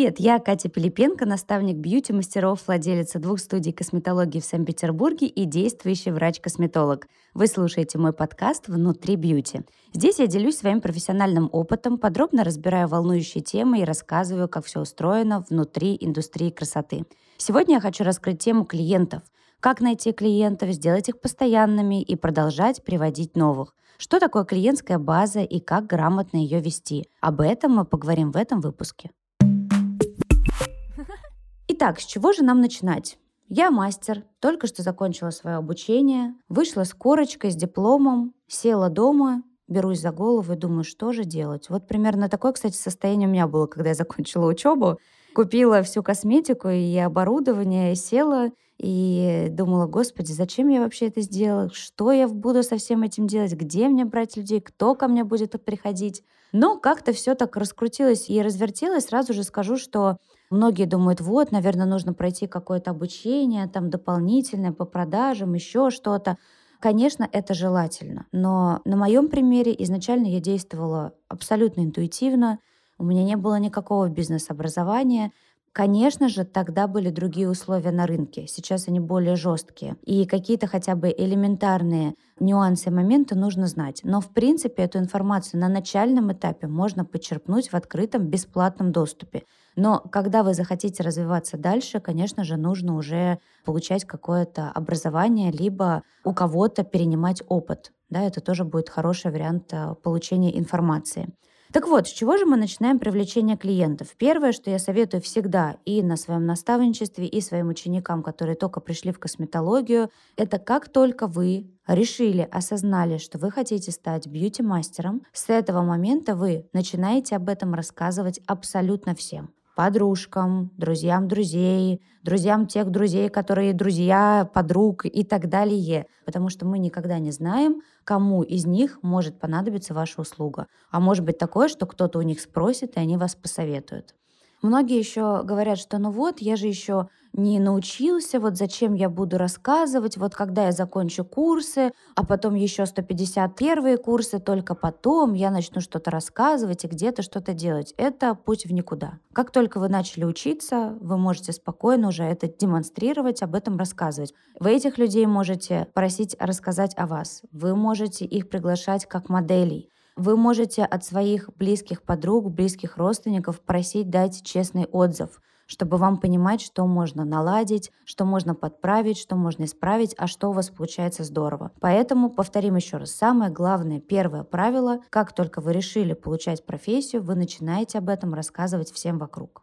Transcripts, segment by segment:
Привет, я Катя Пилипенко, наставник бьюти-мастеров, владелица двух студий косметологии в Санкт-Петербурге и действующий врач-косметолог. Вы слушаете мой подкаст «Внутри бьюти». Здесь я делюсь своим профессиональным опытом, подробно разбираю волнующие темы и рассказываю, как все устроено внутри индустрии красоты. Сегодня я хочу раскрыть тему клиентов. Как найти клиентов, сделать их постоянными и продолжать приводить новых. Что такое клиентская база и как грамотно ее вести? Об этом мы поговорим в этом выпуске. Итак, с чего же нам начинать? Я мастер, только что закончила свое обучение, вышла с корочкой, с дипломом, села дома, берусь за голову и думаю, что же делать. Вот примерно такое, кстати, состояние у меня было, когда я закончила учебу. Купила всю косметику и оборудование, села и думала, господи, зачем я вообще это сделала? Что я буду со всем этим делать? Где мне брать людей? Кто ко мне будет приходить? Но как-то все так раскрутилось и развертелось. Сразу же скажу, что Многие думают, вот, наверное, нужно пройти какое-то обучение, там дополнительное по продажам, еще что-то. Конечно, это желательно, но на моем примере изначально я действовала абсолютно интуитивно, у меня не было никакого бизнес-образования, Конечно же, тогда были другие условия на рынке, сейчас они более жесткие. И какие-то хотя бы элементарные нюансы и моменты нужно знать. Но, в принципе, эту информацию на начальном этапе можно почерпнуть в открытом бесплатном доступе. Но когда вы захотите развиваться дальше, конечно же, нужно уже получать какое-то образование, либо у кого-то перенимать опыт. Да, это тоже будет хороший вариант э, получения информации. Так вот, с чего же мы начинаем привлечение клиентов? Первое, что я советую всегда и на своем наставничестве, и своим ученикам, которые только пришли в косметологию, это как только вы решили, осознали, что вы хотите стать бьюти-мастером, с этого момента вы начинаете об этом рассказывать абсолютно всем подружкам, друзьям друзей, друзьям тех друзей, которые друзья подруг и так далее. Потому что мы никогда не знаем, кому из них может понадобиться ваша услуга. А может быть такое, что кто-то у них спросит, и они вас посоветуют. Многие еще говорят, что ну вот, я же еще не научился, вот зачем я буду рассказывать, вот когда я закончу курсы, а потом еще 150 первые курсы, только потом я начну что-то рассказывать и где-то что-то делать. Это путь в никуда. Как только вы начали учиться, вы можете спокойно уже это демонстрировать, об этом рассказывать. Вы этих людей можете просить рассказать о вас. Вы можете их приглашать как моделей. Вы можете от своих близких подруг, близких родственников просить дать честный отзыв, чтобы вам понимать, что можно наладить, что можно подправить, что можно исправить, а что у вас получается здорово. Поэтому повторим еще раз. Самое главное, первое правило, как только вы решили получать профессию, вы начинаете об этом рассказывать всем вокруг.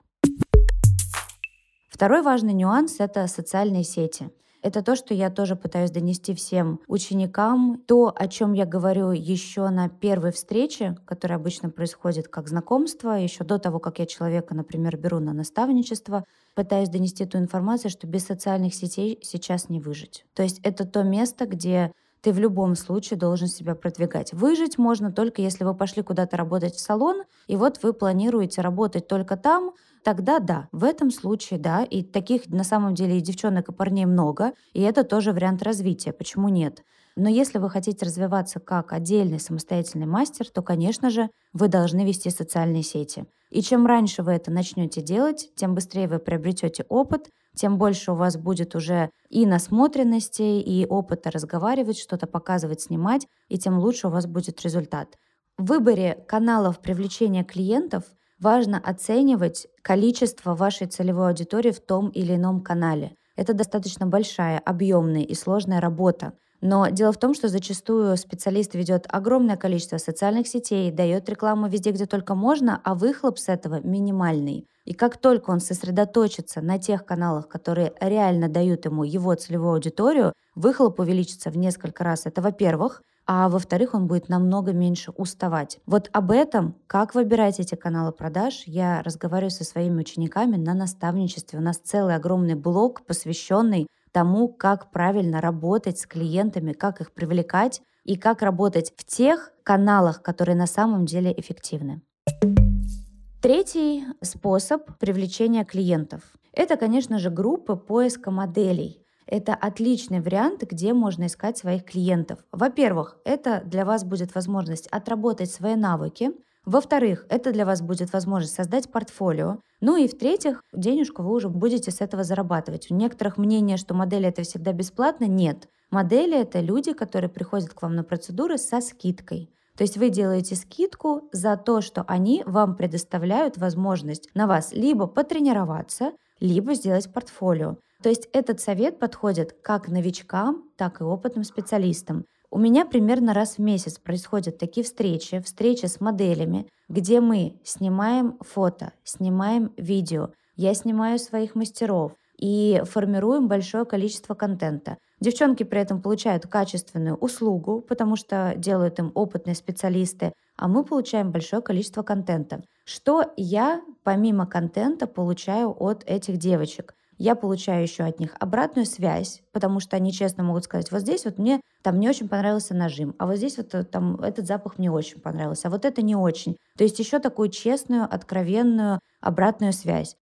Второй важный нюанс — это социальные сети. Это то, что я тоже пытаюсь донести всем ученикам. То, о чем я говорю еще на первой встрече, которая обычно происходит как знакомство, еще до того, как я человека, например, беру на наставничество, пытаюсь донести ту информацию, что без социальных сетей сейчас не выжить. То есть это то место, где ты в любом случае должен себя продвигать. Выжить можно только если вы пошли куда-то работать в салон, и вот вы планируете работать только там, тогда да, в этом случае да, и таких на самом деле и девчонок, и парней много, и это тоже вариант развития, почему нет? Но если вы хотите развиваться как отдельный самостоятельный мастер, то, конечно же, вы должны вести социальные сети. И чем раньше вы это начнете делать, тем быстрее вы приобретете опыт, тем больше у вас будет уже и насмотренности, и опыта разговаривать, что-то показывать, снимать, и тем лучше у вас будет результат. В выборе каналов привлечения клиентов важно оценивать количество вашей целевой аудитории в том или ином канале. Это достаточно большая, объемная и сложная работа. Но дело в том, что зачастую специалист ведет огромное количество социальных сетей, дает рекламу везде, где только можно, а выхлоп с этого минимальный. И как только он сосредоточится на тех каналах, которые реально дают ему его целевую аудиторию, выхлоп увеличится в несколько раз. Это во-первых. А во-вторых, он будет намного меньше уставать. Вот об этом, как выбирать эти каналы продаж, я разговариваю со своими учениками на наставничестве. У нас целый огромный блок, посвященный тому, как правильно работать с клиентами, как их привлекать и как работать в тех каналах, которые на самом деле эффективны. Третий способ привлечения клиентов – это, конечно же, группы поиска моделей. Это отличный вариант, где можно искать своих клиентов. Во-первых, это для вас будет возможность отработать свои навыки. Во-вторых, это для вас будет возможность создать портфолио. Ну и в-третьих, денежку вы уже будете с этого зарабатывать. У некоторых мнение, что модели это всегда бесплатно, нет. Модели это люди, которые приходят к вам на процедуры со скидкой. То есть вы делаете скидку за то, что они вам предоставляют возможность на вас либо потренироваться, либо сделать портфолио. То есть этот совет подходит как новичкам, так и опытным специалистам. У меня примерно раз в месяц происходят такие встречи, встречи с моделями, где мы снимаем фото, снимаем видео, я снимаю своих мастеров и формируем большое количество контента. Девчонки при этом получают качественную услугу, потому что делают им опытные специалисты, а мы получаем большое количество контента. Что я помимо контента получаю от этих девочек? Я получаю еще от них обратную связь, потому что они честно могут сказать, вот здесь вот мне там не очень понравился нажим, а вот здесь вот э, там этот запах мне очень понравился, а вот это не очень. То есть еще такую честную, откровенную обратную связь.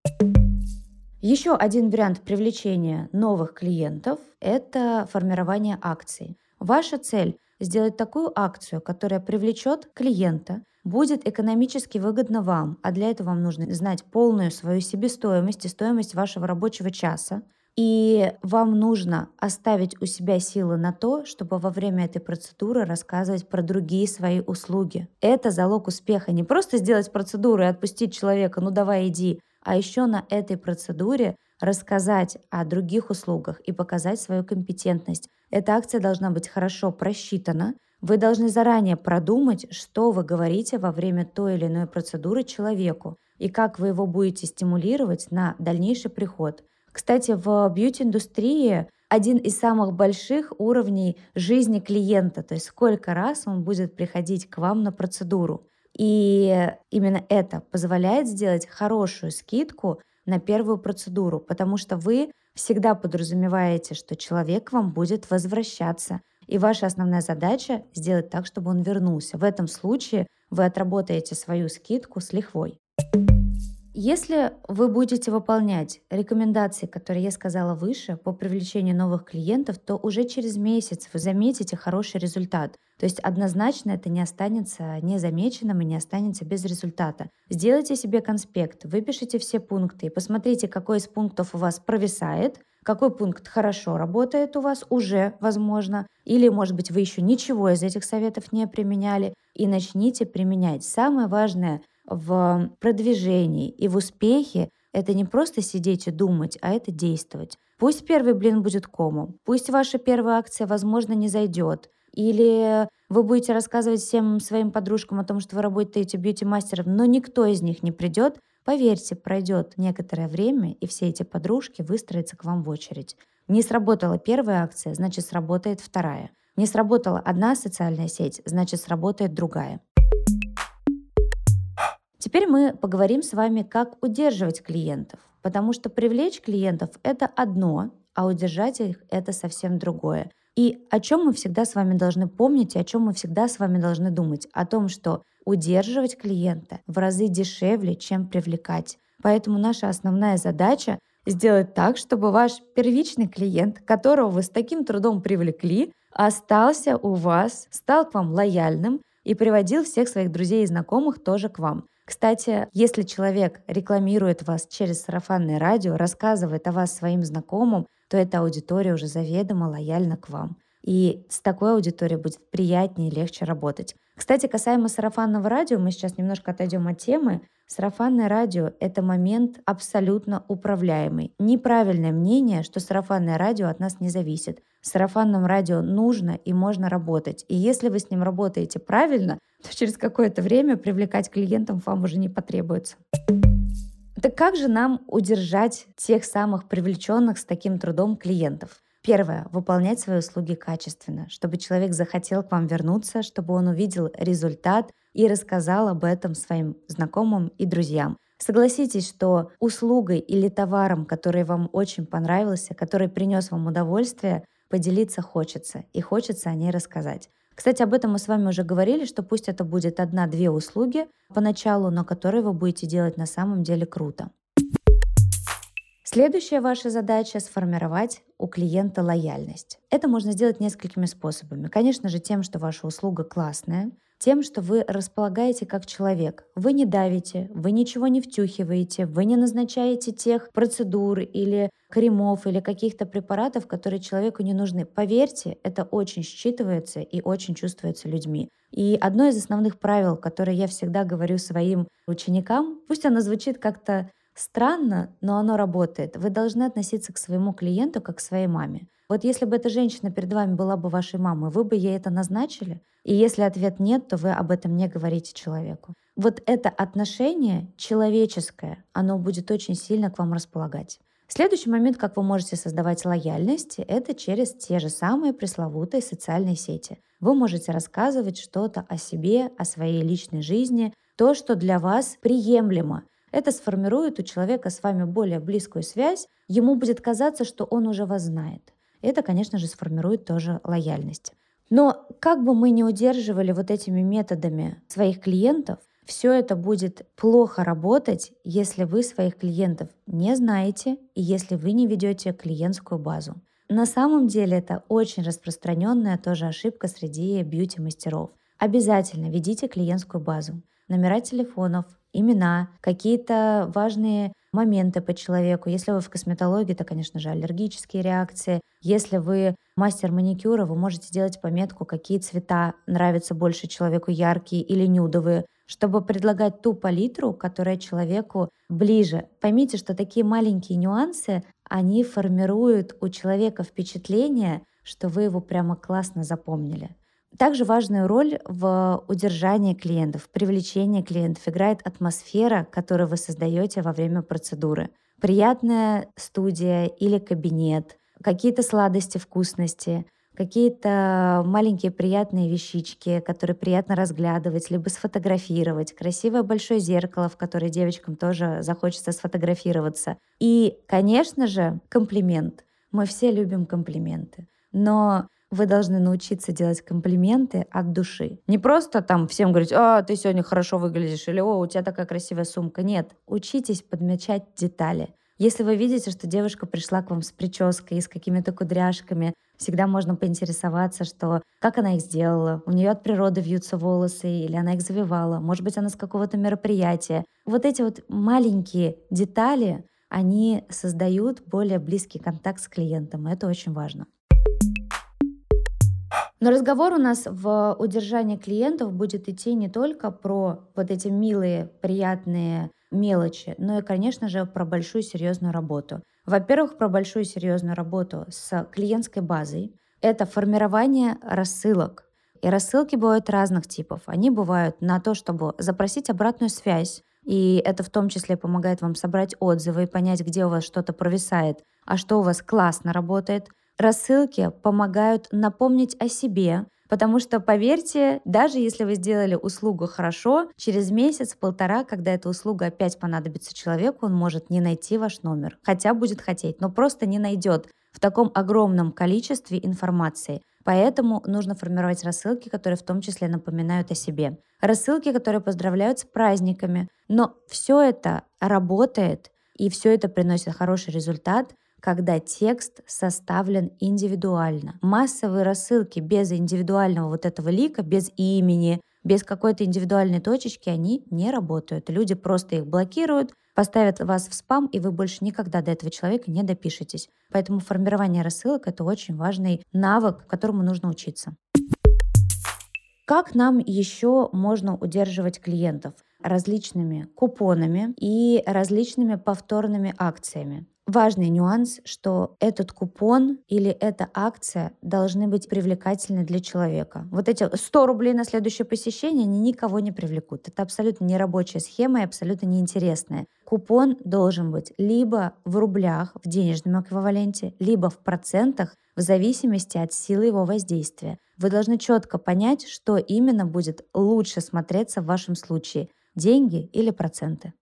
Еще один вариант привлечения новых клиентов – это формирование акций. Ваша цель – сделать такую акцию, которая привлечет клиента, будет экономически выгодно вам, а для этого вам нужно знать полную свою себестоимость и стоимость вашего рабочего часа. И вам нужно оставить у себя силы на то, чтобы во время этой процедуры рассказывать про другие свои услуги. Это залог успеха. Не просто сделать процедуру и отпустить человека, ну давай иди, а еще на этой процедуре рассказать о других услугах и показать свою компетентность. Эта акция должна быть хорошо просчитана. Вы должны заранее продумать, что вы говорите во время той или иной процедуры человеку и как вы его будете стимулировать на дальнейший приход. Кстати, в бьюти-индустрии один из самых больших уровней жизни клиента, то есть сколько раз он будет приходить к вам на процедуру. И именно это позволяет сделать хорошую скидку на первую процедуру, потому что вы всегда подразумеваете, что человек к вам будет возвращаться. И ваша основная задача — сделать так, чтобы он вернулся. В этом случае вы отработаете свою скидку с лихвой. Если вы будете выполнять рекомендации, которые я сказала выше по привлечению новых клиентов, то уже через месяц вы заметите хороший результат. То есть однозначно это не останется незамеченным и не останется без результата. Сделайте себе конспект, выпишите все пункты и посмотрите, какой из пунктов у вас провисает, какой пункт хорошо работает у вас уже, возможно, или, может быть, вы еще ничего из этих советов не применяли, и начните применять. Самое важное — в продвижении и в успехе это не просто сидеть и думать, а это действовать. Пусть первый блин будет комом, пусть ваша первая акция, возможно, не зайдет, или вы будете рассказывать всем своим подружкам о том, что вы работаете бьюти-мастером, но никто из них не придет, поверьте, пройдет некоторое время, и все эти подружки выстроятся к вам в очередь. Не сработала первая акция, значит сработает вторая. Не сработала одна социальная сеть, значит сработает другая. Теперь мы поговорим с вами, как удерживать клиентов, потому что привлечь клиентов — это одно, а удержать их — это совсем другое. И о чем мы всегда с вами должны помнить, и о чем мы всегда с вами должны думать? О том, что удерживать клиента в разы дешевле, чем привлекать. Поэтому наша основная задача сделать так, чтобы ваш первичный клиент, которого вы с таким трудом привлекли, остался у вас, стал к вам лояльным и приводил всех своих друзей и знакомых тоже к вам. Кстати, если человек рекламирует вас через сарафанное радио, рассказывает о вас своим знакомым, то эта аудитория уже заведомо лояльна к вам. И с такой аудиторией будет приятнее и легче работать. Кстати, касаемо сарафанного радио, мы сейчас немножко отойдем от темы. Сарафанное радио — это момент абсолютно управляемый. Неправильное мнение, что сарафанное радио от нас не зависит. С сарафанным радио нужно и можно работать. И если вы с ним работаете правильно, то через какое-то время привлекать клиентов вам уже не потребуется. Так как же нам удержать тех самых привлеченных с таким трудом клиентов? Первое. Выполнять свои услуги качественно, чтобы человек захотел к вам вернуться, чтобы он увидел результат и рассказал об этом своим знакомым и друзьям. Согласитесь, что услугой или товаром, который вам очень понравился, который принес вам удовольствие, поделиться хочется, и хочется о ней рассказать. Кстати, об этом мы с вами уже говорили, что пусть это будет одна-две услуги поначалу, но которые вы будете делать на самом деле круто. Следующая ваша задача — сформировать у клиента лояльность. Это можно сделать несколькими способами. Конечно же, тем, что ваша услуга классная, тем, что вы располагаете как человек. Вы не давите, вы ничего не втюхиваете, вы не назначаете тех процедур или кремов или каких-то препаратов, которые человеку не нужны. Поверьте, это очень считывается и очень чувствуется людьми. И одно из основных правил, которое я всегда говорю своим ученикам, пусть оно звучит как-то странно, но оно работает. Вы должны относиться к своему клиенту как к своей маме. Вот если бы эта женщина перед вами была бы вашей мамой, вы бы ей это назначили? И если ответ нет, то вы об этом не говорите человеку. Вот это отношение человеческое, оно будет очень сильно к вам располагать. Следующий момент, как вы можете создавать лояльность, это через те же самые пресловутые социальные сети. Вы можете рассказывать что-то о себе, о своей личной жизни, то, что для вас приемлемо. Это сформирует у человека с вами более близкую связь, ему будет казаться, что он уже вас знает. Это, конечно же, сформирует тоже лояльность. Но как бы мы ни удерживали вот этими методами своих клиентов, все это будет плохо работать, если вы своих клиентов не знаете и если вы не ведете клиентскую базу. На самом деле это очень распространенная тоже ошибка среди бьюти-мастеров. Обязательно ведите клиентскую базу. Номера телефонов, имена, какие-то важные моменты по человеку. Если вы в косметологии, то, конечно же, аллергические реакции. Если вы мастер маникюра, вы можете сделать пометку, какие цвета нравятся больше человеку, яркие или нюдовые, чтобы предлагать ту палитру, которая человеку ближе. Поймите, что такие маленькие нюансы, они формируют у человека впечатление, что вы его прямо классно запомнили. Также важную роль в удержании клиентов, в привлечении клиентов играет атмосфера, которую вы создаете во время процедуры. Приятная студия или кабинет, какие-то сладости, вкусности, какие-то маленькие приятные вещички, которые приятно разглядывать, либо сфотографировать, красивое большое зеркало, в которое девочкам тоже захочется сфотографироваться. И, конечно же, комплимент. Мы все любим комплименты. Но вы должны научиться делать комплименты от души. Не просто там всем говорить, а, ты сегодня хорошо выглядишь, или о, у тебя такая красивая сумка. Нет, учитесь подмечать детали. Если вы видите, что девушка пришла к вам с прической, с какими-то кудряшками, всегда можно поинтересоваться, что как она их сделала, у нее от природы вьются волосы, или она их завивала, может быть, она с какого-то мероприятия. Вот эти вот маленькие детали, они создают более близкий контакт с клиентом, и это очень важно. Но разговор у нас в удержании клиентов будет идти не только про вот эти милые, приятные мелочи, но и, конечно же, про большую серьезную работу. Во-первых, про большую серьезную работу с клиентской базой. Это формирование рассылок. И рассылки бывают разных типов. Они бывают на то, чтобы запросить обратную связь, и это в том числе помогает вам собрать отзывы и понять, где у вас что-то провисает, а что у вас классно работает – Рассылки помогают напомнить о себе, Потому что, поверьте, даже если вы сделали услугу хорошо, через месяц-полтора, когда эта услуга опять понадобится человеку, он может не найти ваш номер. Хотя будет хотеть, но просто не найдет в таком огромном количестве информации. Поэтому нужно формировать рассылки, которые в том числе напоминают о себе. Рассылки, которые поздравляют с праздниками. Но все это работает, и все это приносит хороший результат, когда текст составлен индивидуально. Массовые рассылки без индивидуального вот этого лика, без имени, без какой-то индивидуальной точечки, они не работают. Люди просто их блокируют, поставят вас в спам, и вы больше никогда до этого человека не допишетесь. Поэтому формирование рассылок — это очень важный навык, которому нужно учиться. Как нам еще можно удерживать клиентов? Различными купонами и различными повторными акциями. Важный нюанс, что этот купон или эта акция должны быть привлекательны для человека. Вот эти 100 рублей на следующее посещение, они никого не привлекут. Это абсолютно нерабочая схема и абсолютно неинтересная. Купон должен быть либо в рублях, в денежном эквиваленте, либо в процентах, в зависимости от силы его воздействия. Вы должны четко понять, что именно будет лучше смотреться в вашем случае – деньги или проценты.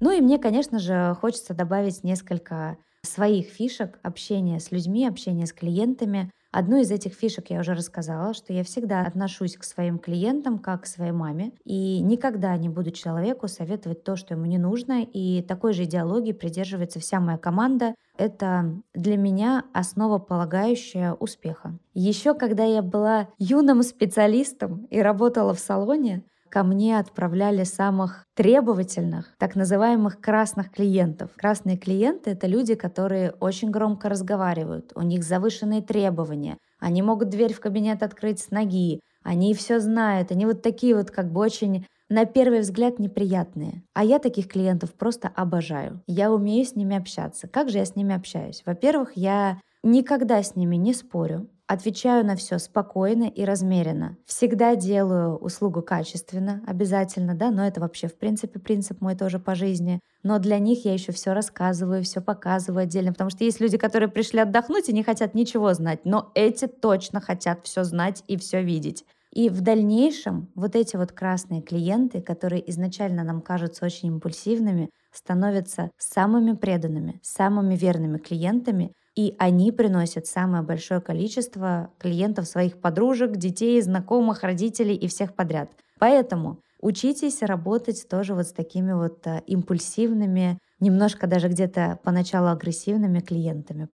Ну и мне, конечно же, хочется добавить несколько своих фишек общения с людьми, общения с клиентами. Одну из этих фишек я уже рассказала, что я всегда отношусь к своим клиентам как к своей маме и никогда не буду человеку советовать то, что ему не нужно. И такой же идеологии придерживается вся моя команда. Это для меня основополагающая успеха. Еще когда я была юным специалистом и работала в салоне, ко мне отправляли самых требовательных, так называемых красных клиентов. Красные клиенты — это люди, которые очень громко разговаривают, у них завышенные требования, они могут дверь в кабинет открыть с ноги, они все знают, они вот такие вот как бы очень на первый взгляд неприятные. А я таких клиентов просто обожаю. Я умею с ними общаться. Как же я с ними общаюсь? Во-первых, я никогда с ними не спорю. Отвечаю на все спокойно и размеренно. Всегда делаю услугу качественно, обязательно, да, но это вообще, в принципе, принцип мой тоже по жизни. Но для них я еще все рассказываю, все показываю отдельно, потому что есть люди, которые пришли отдохнуть и не хотят ничего знать, но эти точно хотят все знать и все видеть. И в дальнейшем вот эти вот красные клиенты, которые изначально нам кажутся очень импульсивными, становятся самыми преданными, самыми верными клиентами, и они приносят самое большое количество клиентов своих подружек, детей, знакомых, родителей и всех подряд. Поэтому учитесь работать тоже вот с такими вот э, импульсивными, немножко даже где-то поначалу агрессивными клиентами.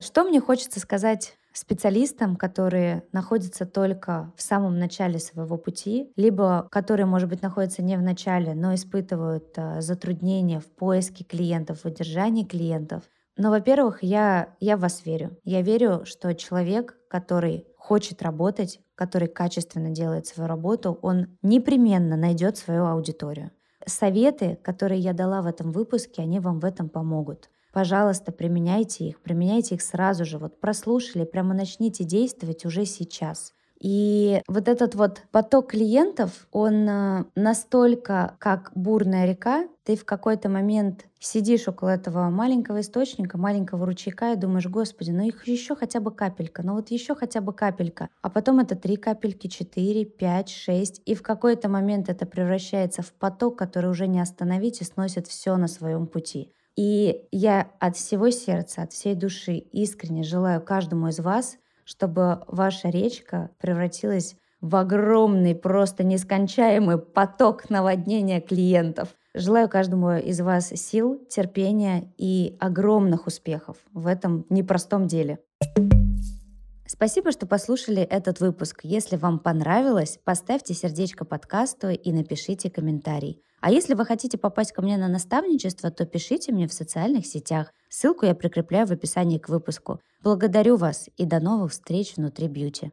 Что мне хочется сказать специалистам, которые находятся только в самом начале своего пути, либо которые, может быть, находятся не в начале, но испытывают а, затруднения в поиске клиентов, в удержании клиентов. Но, во-первых, я, я в вас верю. Я верю, что человек, который хочет работать, который качественно делает свою работу, он непременно найдет свою аудиторию. Советы, которые я дала в этом выпуске, они вам в этом помогут. Пожалуйста, применяйте их, применяйте их сразу же. Вот прослушали, прямо начните действовать уже сейчас. И вот этот вот поток клиентов, он э, настолько как бурная река, ты в какой-то момент сидишь около этого маленького источника, маленького ручейка и думаешь, господи, ну их еще хотя бы капелька, ну вот еще хотя бы капелька. А потом это три капельки, четыре, пять, шесть. И в какой-то момент это превращается в поток, который уже не остановить и сносит все на своем пути. И я от всего сердца, от всей души искренне желаю каждому из вас, чтобы ваша речка превратилась в огромный, просто нескончаемый поток наводнения клиентов. Желаю каждому из вас сил, терпения и огромных успехов в этом непростом деле. Спасибо, что послушали этот выпуск. Если вам понравилось, поставьте сердечко подкасту и напишите комментарий. А если вы хотите попасть ко мне на наставничество, то пишите мне в социальных сетях. Ссылку я прикрепляю в описании к выпуску. Благодарю вас и до новых встреч внутри бьюти.